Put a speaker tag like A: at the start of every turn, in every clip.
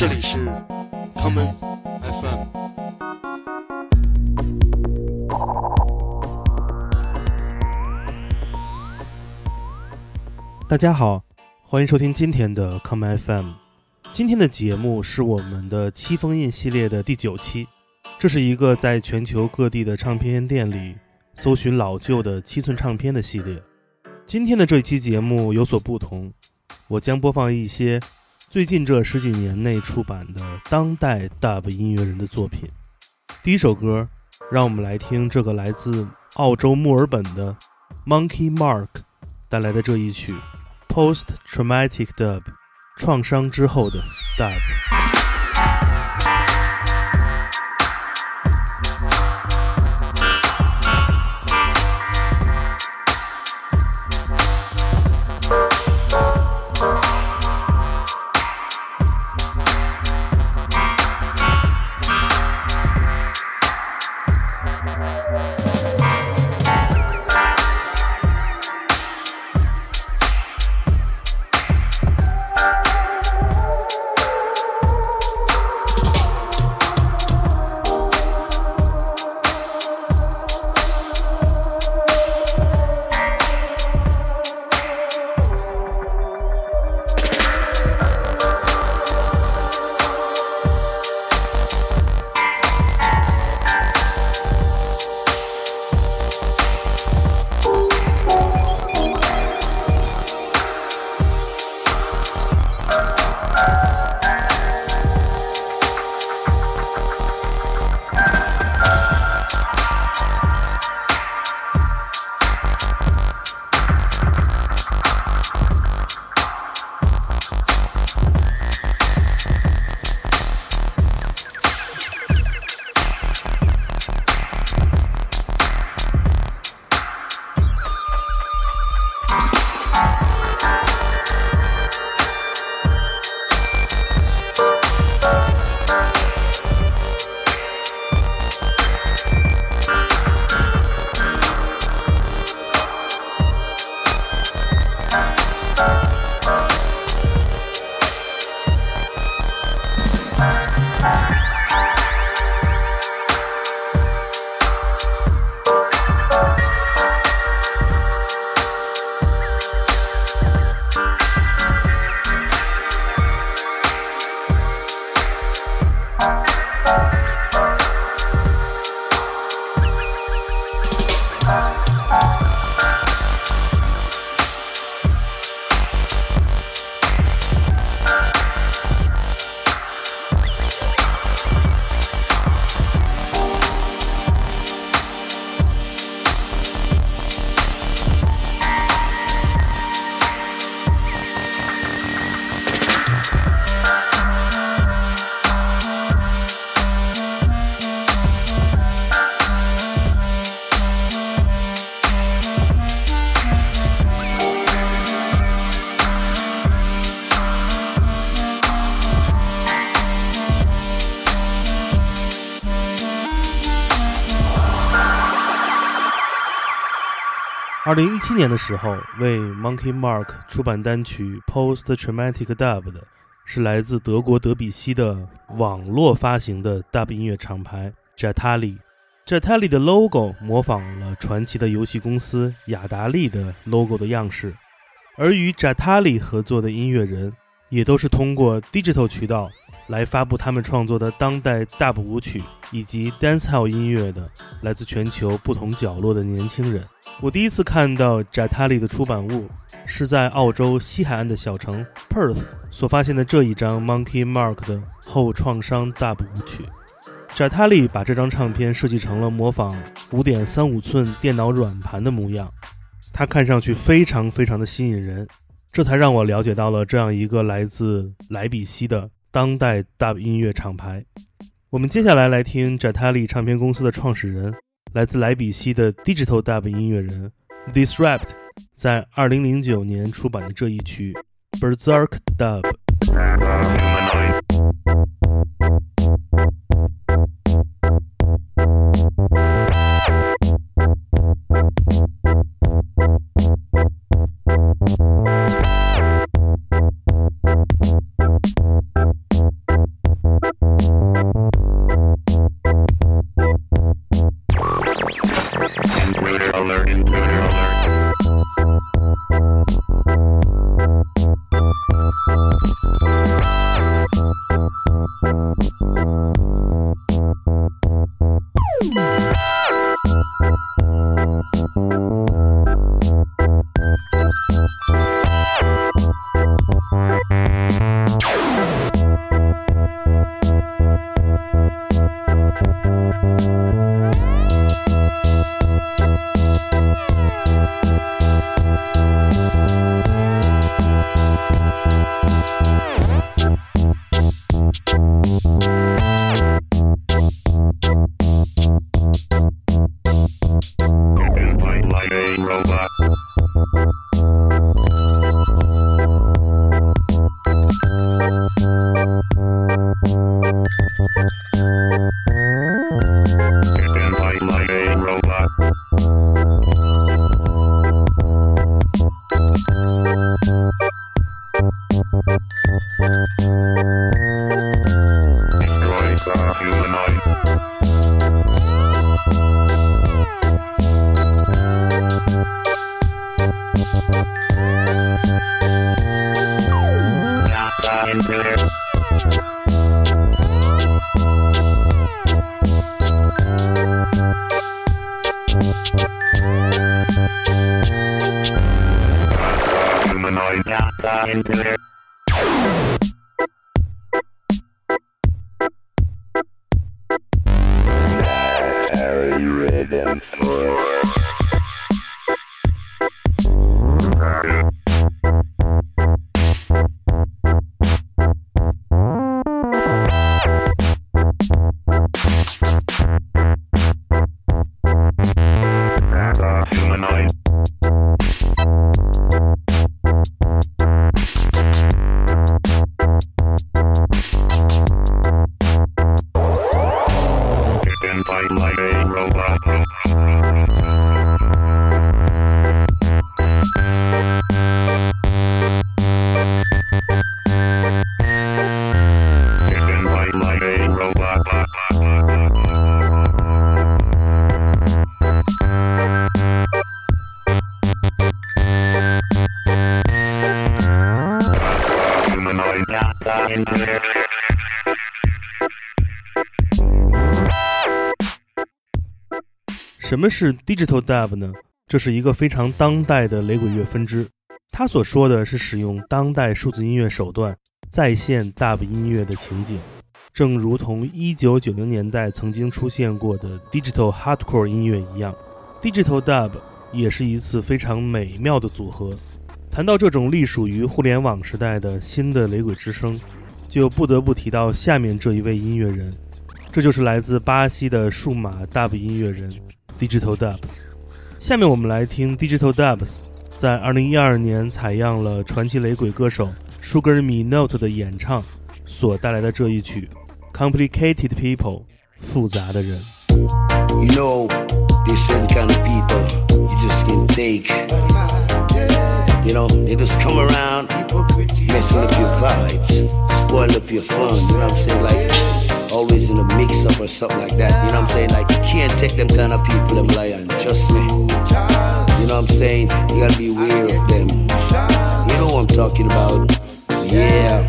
A: 这里是 common FM。
B: 大家好，欢迎收听今天的 common FM。今天的节目是我们的七封印系列的第九期，这是一个在全球各地的唱片店里搜寻老旧的七寸唱片的系列。今天的这一期节目有所不同，我将播放一些最近这十几年内出版的当代 Dub 音乐人的作品。第一首歌，让我们来听这个来自澳洲墨尔本的 Monkey Mark 带来的这一曲 Post Traumatic Dub，创伤之后的 Dub。二零一七年的时候，为 Monkey Mark 出版单曲 Post Traumatic Dub 的是来自德国德比西的网络发行的 Dub 音乐厂牌 Jatali。Jatali 的 logo 模仿了传奇的游戏公司雅达利的 logo 的样式，而与 Jatali 合作的音乐人也都是通过 digital 渠道来发布他们创作的当代 Dub 舞曲以及 dancehall 音乐的来自全球不同角落的年轻人。我第一次看到 Jatali 的出版物，是在澳洲西海岸的小城 Perth 所发现的这一张 Monkey Mark 的后创伤 Dub 舞曲。Jatali 把这张唱片设计成了模仿5.35寸电脑软盘的模样，它看上去非常非常的吸引人，这才让我了解到了这样一个来自莱比锡的当代 Dub 音乐厂牌。我们接下来来听 Jatali 唱片公司的创始人。来自莱比锡的 Digital Dub 音乐人 Disrupt 在2009年出版的这一曲 Berserk Dub。
C: Humanoid. Data you ready for
B: 什么是 Digital Dub 呢？这是一个非常当代的雷鬼乐分支。它所说的是使用当代数字音乐手段再现 Dub 音乐的情景，正如同1990年代曾经出现过的 Digital Hardcore 音乐一样，Digital Dub 也是一次非常美妙的组合。谈到这种隶属于互联网时代的新的雷鬼之声，就不得不提到下面这一位音乐人，这就是来自巴西的数码 Dub 音乐人 Digital Dubs。下面我们来听 Digital Dubs 在二零一二年采样了传奇雷鬼歌手 Sugar Minott 的演唱所带来的这一曲《Complicated People》复杂的人。
D: You know, kind of people you just can take. You know, they just come around, messing up your vibes, spoiling up your fun. You know what I'm saying? Like always in a mix up or something like that. You know what I'm saying? Like, you can't take them kind of people, them lion. Trust me. You know what I'm saying? You gotta be aware of them. You know what I'm talking about. Yeah.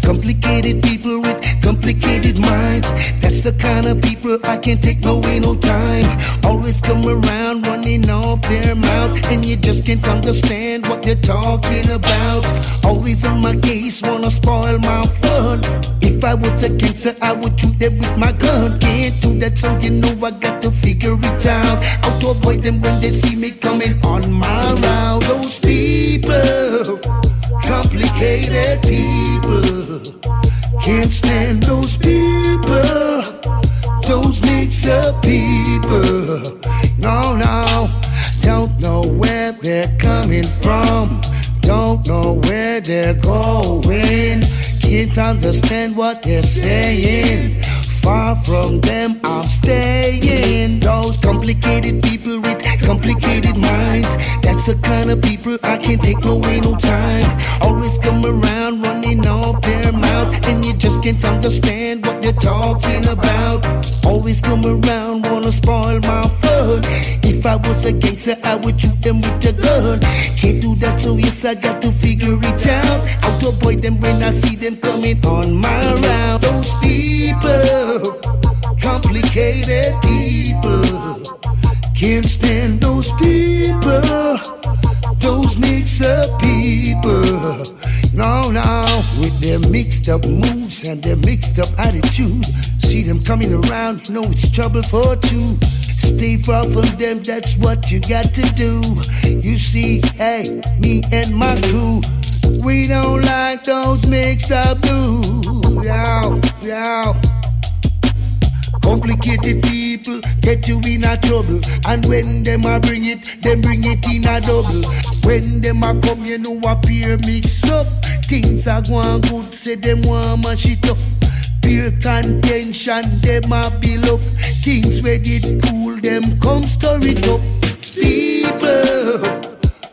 D: Complicated people with complicated minds. That's the kind of people I can't take no way, no time. Always come around running off their mouth, and you just can't understand what they're talking about. Always on my case, wanna spoil my fun. If I was a gangster, I would shoot them with my gun. Can't do that, so you know I got to figure it out. How to avoid them when they see me coming on my route. Those people complicated people. Can't stand those people, those mix up people. No, no, don't know where they're coming from, don't know where they're going. Can't understand what they're saying. Far from them, I'm staying. Those complicated people with complicated minds. That's the kind of people I can't take no way, no time. Always come around running off their mouth, and you just can't understand what they're talking about. Always come around, wanna spoil my fun. If I was a gangster, I would shoot them with a gun. Can't do that, so yes, I got to figure it out. How to avoid them when I see them coming on my round. Those people, complicated people. Can't stand those people, those mix up people. No, no, with their mixed up moves and their mixed up attitude. See them coming around, you know it's trouble for two. Stay far from them, that's what you got to do. You see, hey, me and my crew, we don't like those mixed up dudes. Yow, yow. Complicated people get you in a trouble. And when them a bring it, them bring it in a double. When them a come, you know a peer mix up. Things are going good, say them want mash it up. Peer contention, them a build up. Things where did cool, them come stir it up. People,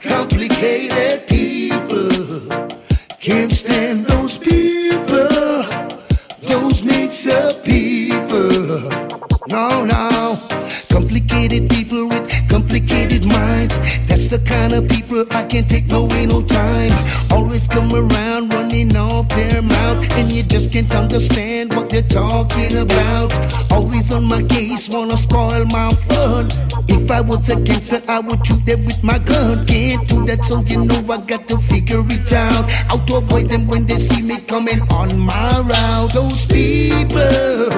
D: complicated people. Talking about. Always on my case, wanna spoil my fun. If I was a gangster, I would shoot them with my gun. Can't do that, so you know I got to figure it out. How to avoid them when they see me coming on my route. Those people,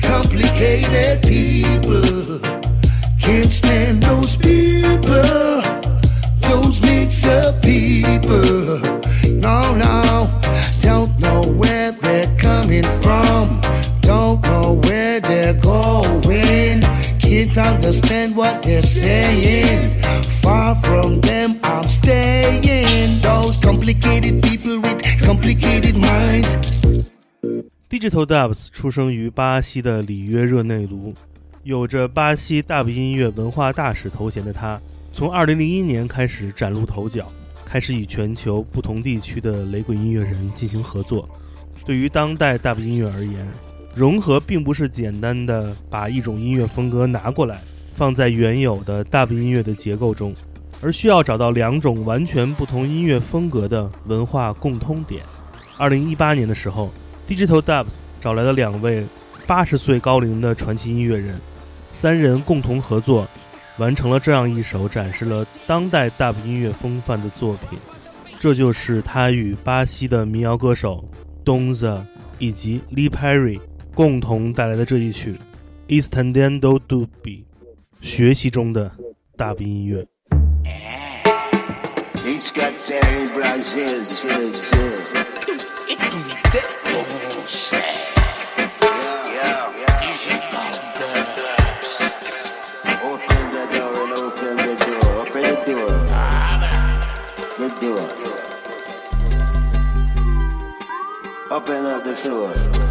D: complicated people. Can't stand those people,
B: Digital Dubs 出生于巴西的里约热内卢，有着巴西 Dub 音乐文化大使头衔的他，从2001年开始崭露头角，开始与全球不同地区的雷鬼音乐人进行合作。对于当代 Dub 音乐而言，融合并不是简单的把一种音乐风格拿过来放在原有的 Dub 音乐的结构中，而需要找到两种完全不同音乐风格的文化共通点。2018年的时候，Digital Dubs 找来了两位八十岁高龄的传奇音乐人，三人共同合作，完成了这样一首展示了当代 Dub 音乐风范的作品。这就是他与巴西的民谣歌手 Donza 以及 Lee Perry 共同带来的这一曲《Estendendo Dubi》，学习中的 Dub 音乐。
E: The door. The door. Open up the door.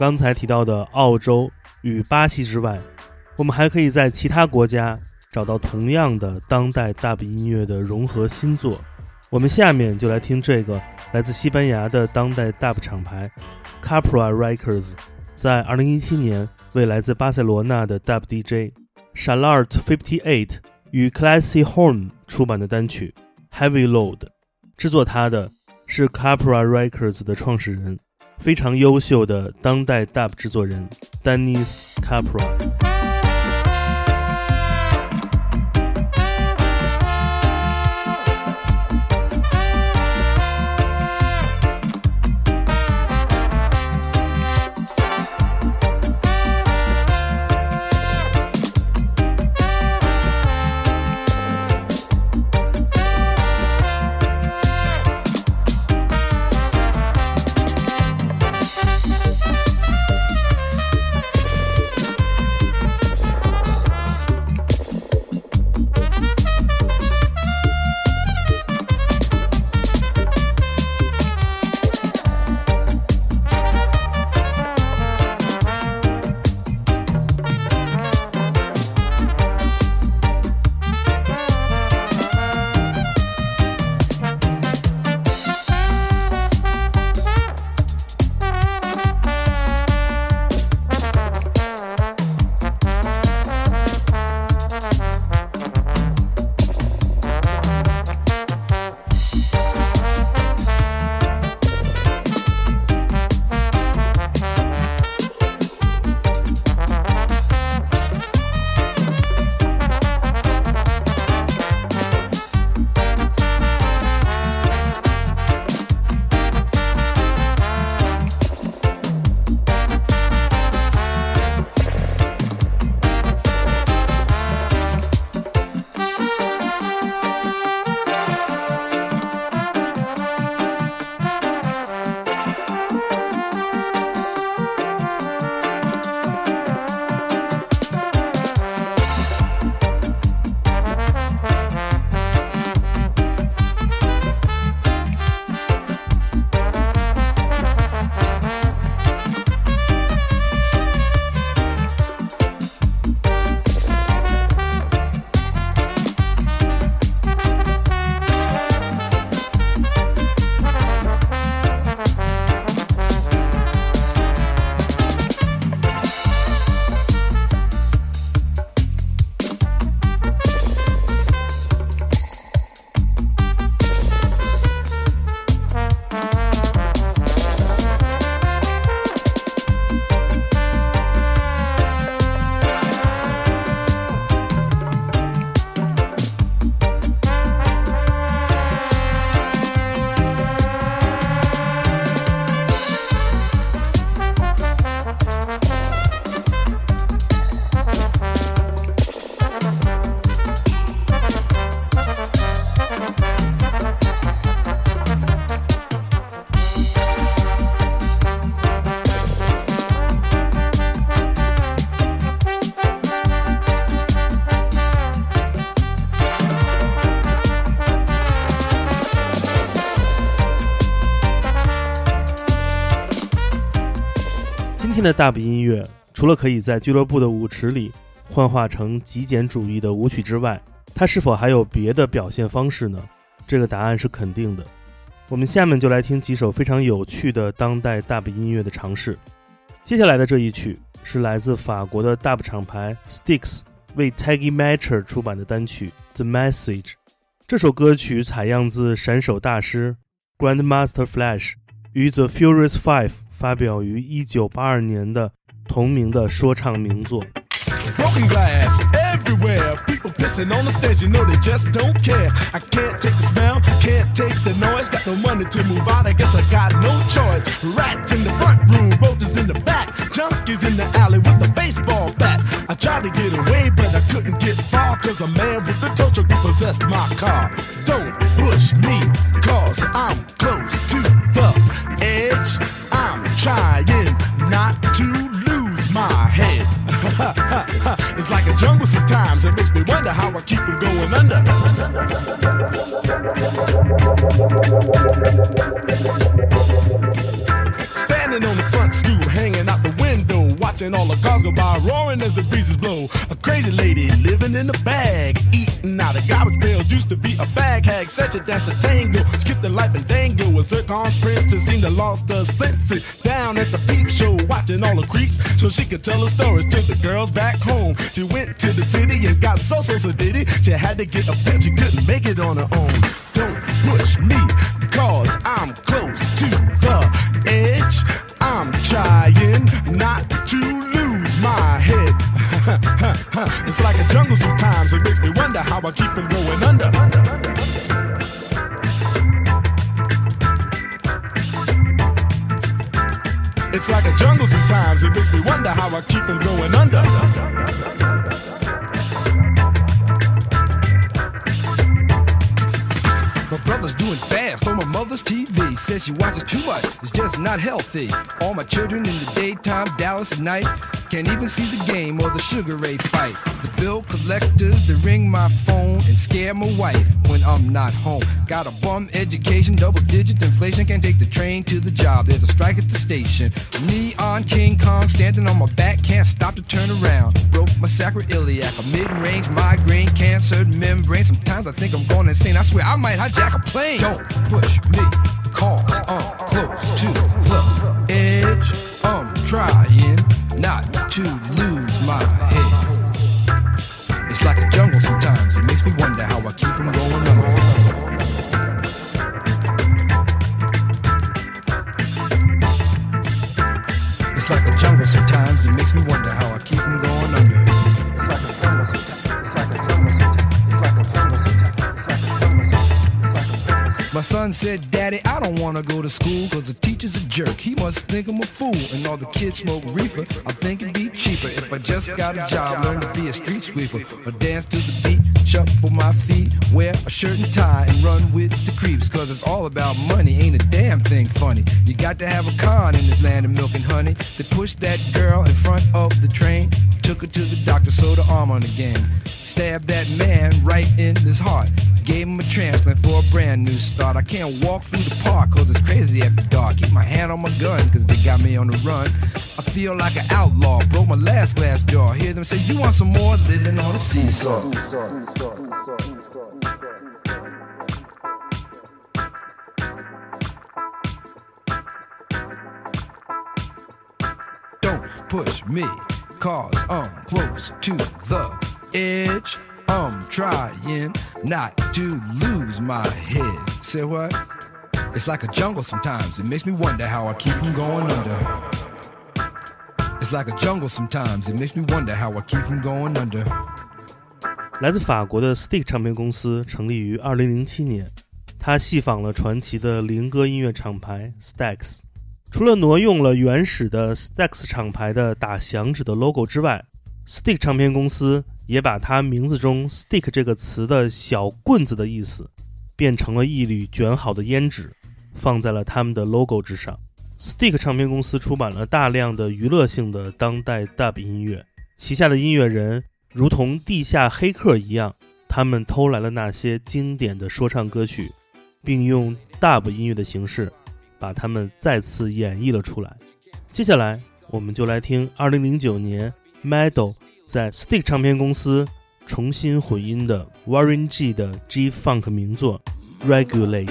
B: 刚才提到的澳洲与巴西之外，我们还可以在其他国家找到同样的当代 dub 音乐的融合新作。我们下面就来听这个来自西班牙的当代 dub 厂牌 Capra Records 在2017年为来自巴塞罗那的 dub DJ Shalart Fifty Eight 与 Classy Horn 出版的单曲 Heavy Load。制作它的是 Capra Records 的创始人。非常优秀的当代 dub 制作人丹尼斯·卡普罗。天的大 b 音乐，除了可以在俱乐部的舞池里幻化成极简主义的舞曲之外，它是否还有别的表现方式呢？这个答案是肯定的。我们下面就来听几首非常有趣的当代大 b 音乐的尝试。接下来的这一曲是来自法国的大 b 厂牌 Sticks 为 Taggy Matcher 出版的单曲《The Message》。这首歌曲采样自闪手大师 Grandmaster Flash 与 The Furious Five 发表于1982年的同名的说唱名作。
F: Broken glass everywhere. People pissing on the stage, you know they just don't care. I can't take the smell, can't take the noise. Got no money to move out, I guess I got no choice. Rats in the front room, roaches in the back, junkies in the alley with the baseball bat. I tried to get away, but I couldn't get far, cause a man with a tow truck repossessed my car.
G: Sometimes. It makes me wonder how I keep from going under. Standing on the front stoop, hanging out the window, watching all the cars go by, roaring as the breezes blow. A crazy lady living in a bag, Used to be a bag hag, such a dance to tango. Skipped the life and dango. A zircon princess seemed to lost her senses. Down at the peep show, watching all the creeps, so she could tell her stories to the girls back home. She went to the city and got so so so did it. She had to get a pimp, she couldn't make it on her own. Don't push me, cause I'm close to the wonder how I keep from going under. It's like a jungle sometimes. It makes me wonder how I keep from going under. My brother's doing fast on my mother's TV. Says she watches too much, it's just not healthy. All my children in the daytime, Dallas at night. Can't even see the game or the Sugar Ray fight. Bill collectors, they ring my phone and scare my wife when I'm not home. Got a bum education, double digit inflation. Can't take the train to the job, there's a strike at the station. Neon King Kong, standing on my back, can't stop to turn around. Broke my sacroiliac, a mid range migraine, cancer membrane. Sometimes I think I'm going insane. I swear I might hijack a plane. Don't push me, cause I'm close to the edge. I'm trying not to lose makes me wonder how I keep from going under. It's like a jungle sometimes. It makes me wonder how I keep from going under. My son said, Daddy, I don't wanna go to school cause the teacher's a jerk. He must think I'm a fool. And all the kids smoke reefer. I think it'd be cheaper if I just got a job, learn to be a street sweeper. Or dance to the beat, shuffle my feet, wear a shirt and tie, and run with the creeps. Cause it's all about money, ain't a damn thing funny. You got to have a con in this land of milk and honey. They pushed that girl in front of the train, took her to the doctor, sewed her arm on again. Stabbed that man right in his heart. Gave him a transplant for a brand new start. I can't walk through the park cause it's crazy after dark. Keep my hand on my gun cause they got me on the run. I feel like an outlaw. Broke my last glass jaw. Hear them say, You want some more? Living on a seesaw. Don't push me, cause I'm close to the edge. I'm trying not to lose my head. Say what? It's like a jungle sometimes. It makes me wonder how I keep from going under. It's like a jungle sometimes. It makes me wonder how I keep from going under.
B: 来自法国的 Stick 唱片公司成立于2007年，它系仿了传奇的灵歌音乐厂牌 Stax。除了挪用了原始的 Stax 厂牌的打响指的 logo 之外，Stick 唱片公司也把它名字中 “stick” 这个词的小棍子的意思，变成了一缕卷好的烟纸，放在了他们的 logo 之上。Stick 唱片公司出版了大量的娱乐性的当代 Dub 音乐，旗下的音乐人如同地下黑客一样，他们偷来了那些经典的说唱歌曲，并用 Dub 音乐的形式把它们再次演绎了出来。接下来，我们就来听2009年 Meadow 在 Stick 唱片公司重新混音的 Warren G 的 G Funk 名作《Regulate》。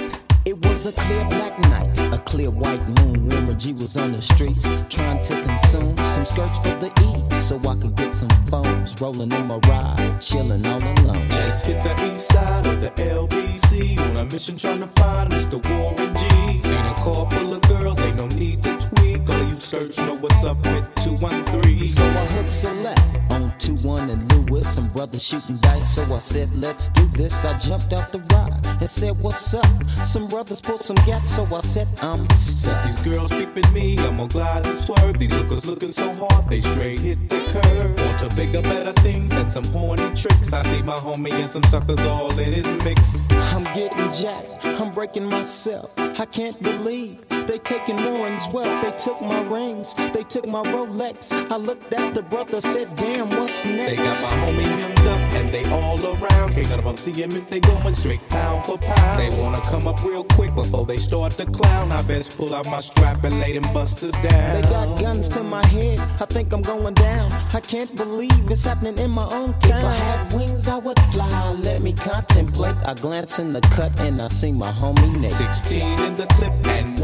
H: It was a clear black night, a clear white moon. Warren G was on the streets trying to consume some skirts for the E, so I could get some phones. Rolling in my ride, chilling all alone.
I: Just hit the east side of the LBC on a mission trying to find Mr. Warren G. Seen a car full of girls, ain't no need to tweak. All you search know what's up with 213.
H: So I hooks a left on 2 1 and Lewis. Some brothers shooting dice, so I said, let's do this. I jumped out the ride and said, what's up? Some brothers pulled some gats, so I said, I'm
I: Since these girls peeping me, I'm gonna glide and swerve. These lookers looking so hard, they straight hit the curve. Want to bigger, better things than some horny tricks. I see my homie and some suckers all in his mix.
H: I'm getting jacked, I'm breaking myself. I can't believe They taking Warren's wealth, they took my rings, they took my Rolex. I looked at the brother, said, damn, what's next?
I: They got my homie hemmed up and they all around. Can't none of them see him if they going straight pound for pound. They wanna come up real quick before they start to clown. I best pull out my strap and lay them busters down.
H: They got guns to my head, I think I'm going down. I can't believe it's happening in my own town. If I had wings, I would fly. Let me contemplate. I glance in the cut and I see my homie Nate.
I: 16 in the clip and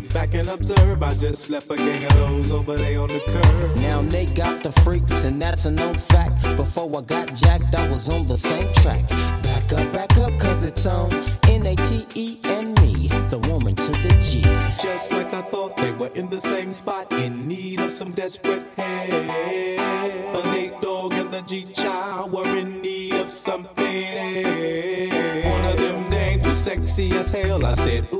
I: Sit back and observe. I just left a gang of those over there on the curb.
H: Now they got the freaks, and that's a known fact. Before I got jacked, I was on the same track. Back up, back up, cause it's on N A T E and me, the woman to the G.
I: Just like I thought they were in the same spot, in need of some desperate help. The Nate Dogg and the G Child were in need of something. One of them names was sexy as hell. I said, Ooh,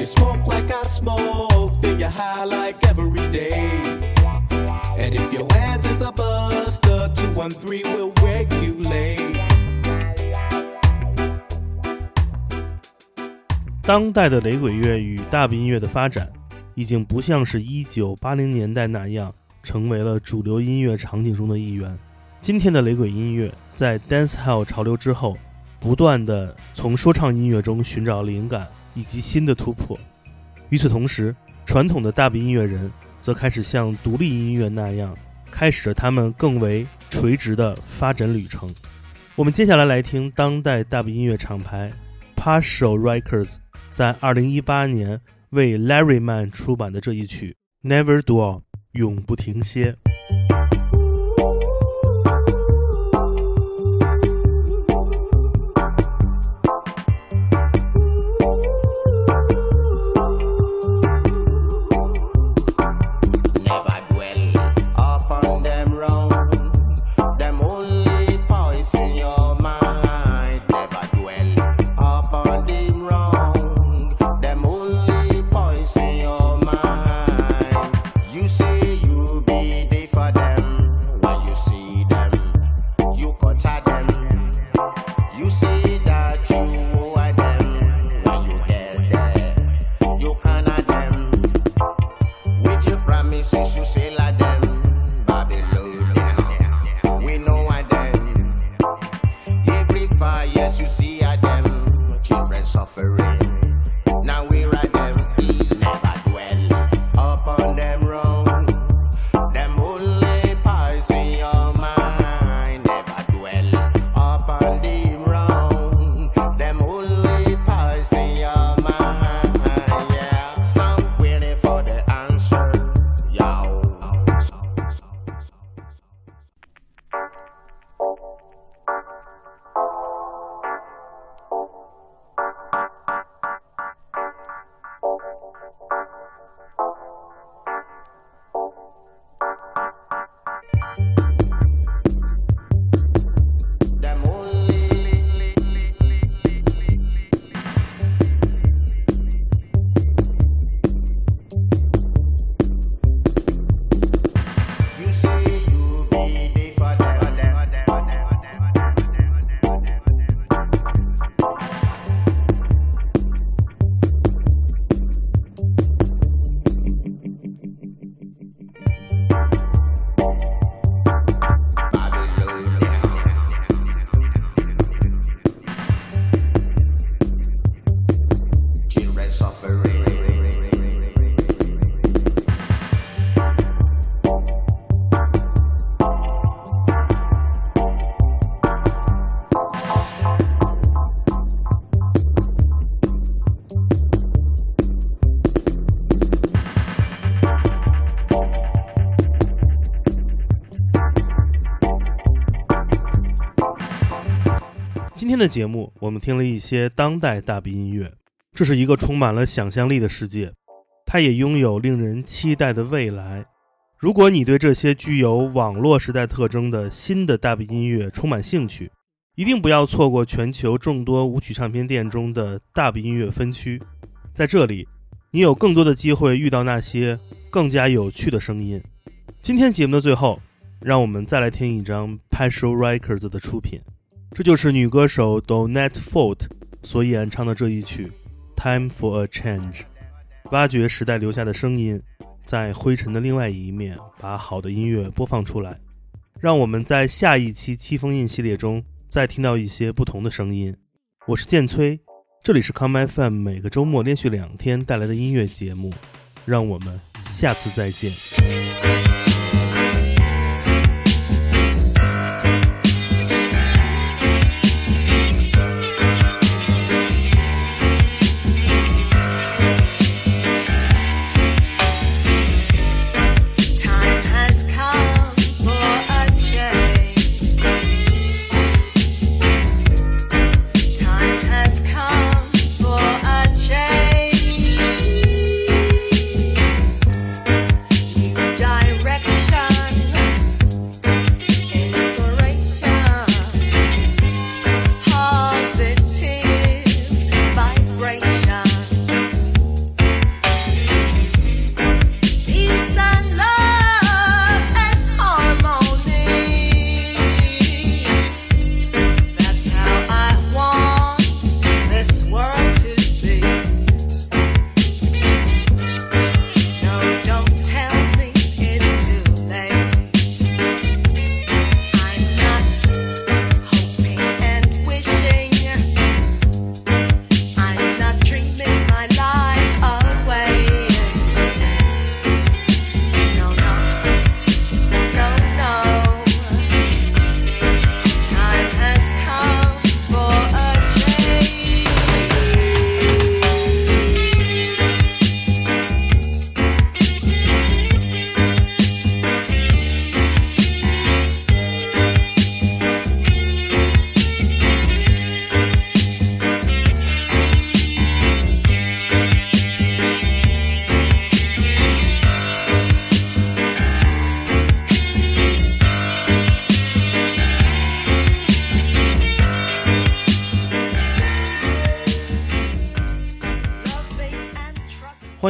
I: You smoke like I smoke, then you're high like every day. And if your ass is a buster, 213 will regulate.
B: 当代的雷鬼乐与大部音乐的发展，已经不像是一九八零年代那样成为了主流音乐场景中的一员。今天的雷鬼音乐在 dancehall 潮流之后，不断的从说唱音乐中寻找灵感以及新的突破。与此同时，传统的大部音乐人则开始像独立音乐那样，开始着他们更为垂直的发展旅程。我们接下来来听当代大部音乐厂牌 Partial Records 在2018年为 Larry Man 出版的这一曲《Never Dull》，永不停歇。今天的节目，我们听了一些当代大鼻音乐，这是一个充满了想象力的世界，它也拥有令人期待的未来。如果你对这些具有网络时代特征的新的大鼻音乐充满兴趣，一定不要错过全球众多舞曲唱片店中的大鼻音乐分区。在这里，你有更多的机会遇到那些更加有趣的声音。今天节目的最后，让我们再来听一张 Passion Records 的出品。这就是女歌手 Donette Fort 所演唱的这一曲《Time for a Change》，挖掘时代留下的声音，在灰尘的另外一面，把好的音乐播放出来，让我们在下一期七封印系列中再听到一些不同的声音。我是剑崔，这里是 Come My Fam，每个周末连续两天带来的音乐节目，让我们下次再见。